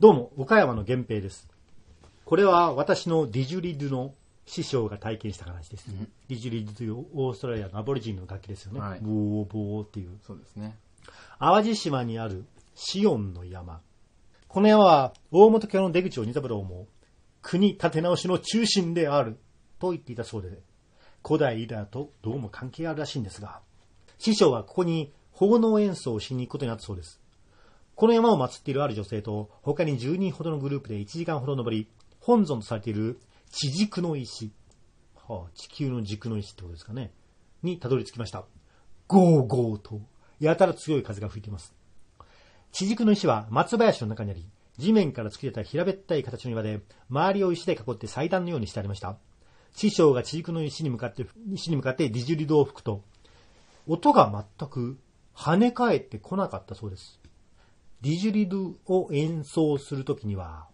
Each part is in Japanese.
どうも、岡山の源平です。これは私のディジュリドゥの師匠が体験した話です。うんディジュリドゥというオーストラリアのアボリジンの楽器ですよね。はいボーボーっていう。そうですね。淡路島にあるシオンの山。この山は大本家の出口を二三郎も国立て直しの中心であると言っていたそうで、古代リーダーとどうも関係あるらしいんですが、師匠はここに奉納演奏をしに行くことになったそうです。この山を祀っているある女性と他に10人ほどのグループで1時間ほど登り、本尊とされている地軸の石、はあ、地球の軸の石ってことですかね、にたどり着きました。ゴーゴーと、やたら強い風が吹いています。地軸の石は松林の中にあり、地面から突き出た平べったい形の岩で、周りを石で囲って祭壇のようにしてありました。師匠が地軸の石に向かって、石に向かってディジュリドを吹くと、音が全く跳ね返ってこなかったそうです。ディジュリドを演奏するときには、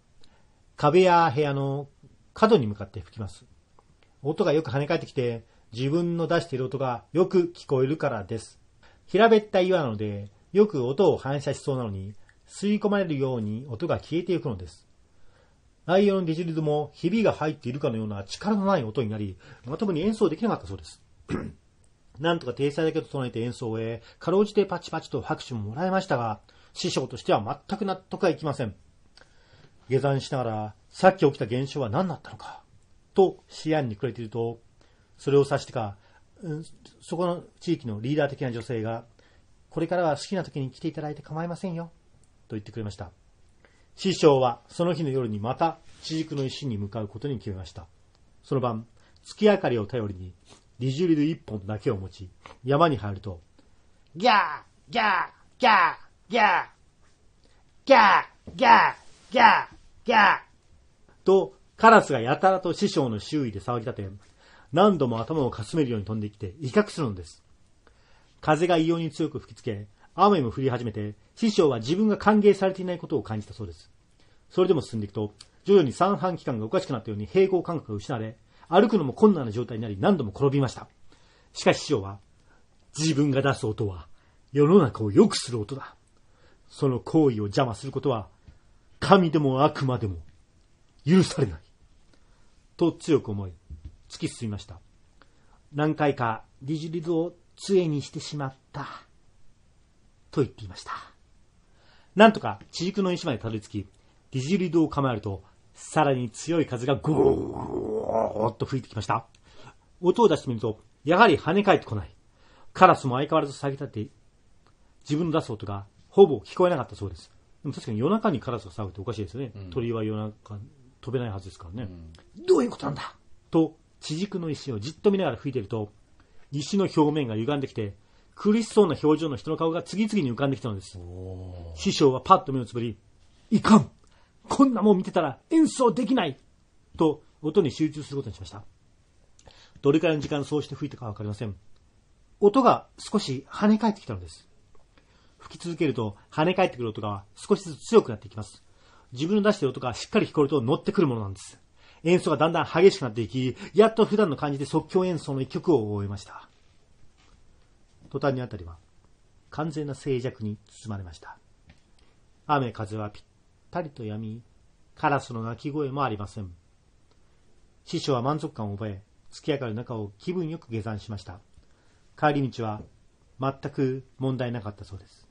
壁や部屋の角に向かって吹きます。音がよく跳ね返ってきて、自分の出している音がよく聞こえるからです。平べった岩なので、よく音を反射しそうなのに、吸い込まれるように音が消えていくのです。内容のディジュリドもひびが入っているかのような力のない音になり、まともに演奏できなかったそうです。なんとか体裁だけと唱えて演奏を終え、かろうじてパチパチと拍手ももらいましたが、師匠としては全く納得がいきません。下山しながら、さっき起きた現象は何だったのか、と思案に暮れていると、それを指してか、そこの地域のリーダー的な女性が、これからは好きな時に来ていただいて構いませんよ、と言ってくれました。師匠はその日の夜にまた地軸の石に向かうことに決めました。その晩、月明かりを頼りに、ディジュリル一本だけを持ち、山に入ると、ギャーギャーギャーギャーギャーギャーギャーギャーと、カラスがやたらと師匠の周囲で騒ぎ立て、何度も頭をかすめるように飛んできて威嚇するのです。風が異様に強く吹きつけ、雨も降り始めて、師匠は自分が歓迎されていないことを感じたそうです。それでも進んでいくと、徐々に三半規管がおかしくなったように平衡感覚が失われ、歩くのも困難な状態になり何度も転びました。しかし師匠は、自分が出す音は世の中を良くする音だ。その行為を邪魔することは、神でも悪魔でも許されない。と強く思い、突き進みました。何回かディジュリドを杖にしてしまった。と言っていました。なんとか地軸の石までたどり着き、ディジュリドを構えると、さらに強い風がゴーッと吹いてきました。音を出してみると、やはり跳ね返ってこない。カラスも相変わらず下げ立って、自分の出す音がほぼ聞こえなかったそうです。でも確かに夜中にカラスが騒ぐっておかしいですよね。うん鳥は夜中飛べないはずですからね。うんどういうことなんだ？と、地軸の石をじっと見ながら吹いていると、石の表面が歪んできて、苦しそうな表情の人の顔が次々に浮かんできたのです。師匠はパッと目をつぶり、いかんこんなもん見てたら演奏できないと、音に集中することにしました。どれくらいの時間そうして吹いたかわかりません。音が少し跳ね返ってきたのです。吹き続けると跳ね返ってくる音が少しずつ強くなっていきます。自分の出してる音がしっかり聞こえると乗ってくるものなんです。演奏がだんだん激しくなっていき、やっと普段の感じで即興演奏の一曲を終えました。途端にあたりは完全な静寂に包まれました。雨風はぴったりと止み、カラスの鳴き声もありません。師匠は満足感を覚え、月明かりの中を気分よく下山しました。帰り道は全く問題なかったそうです。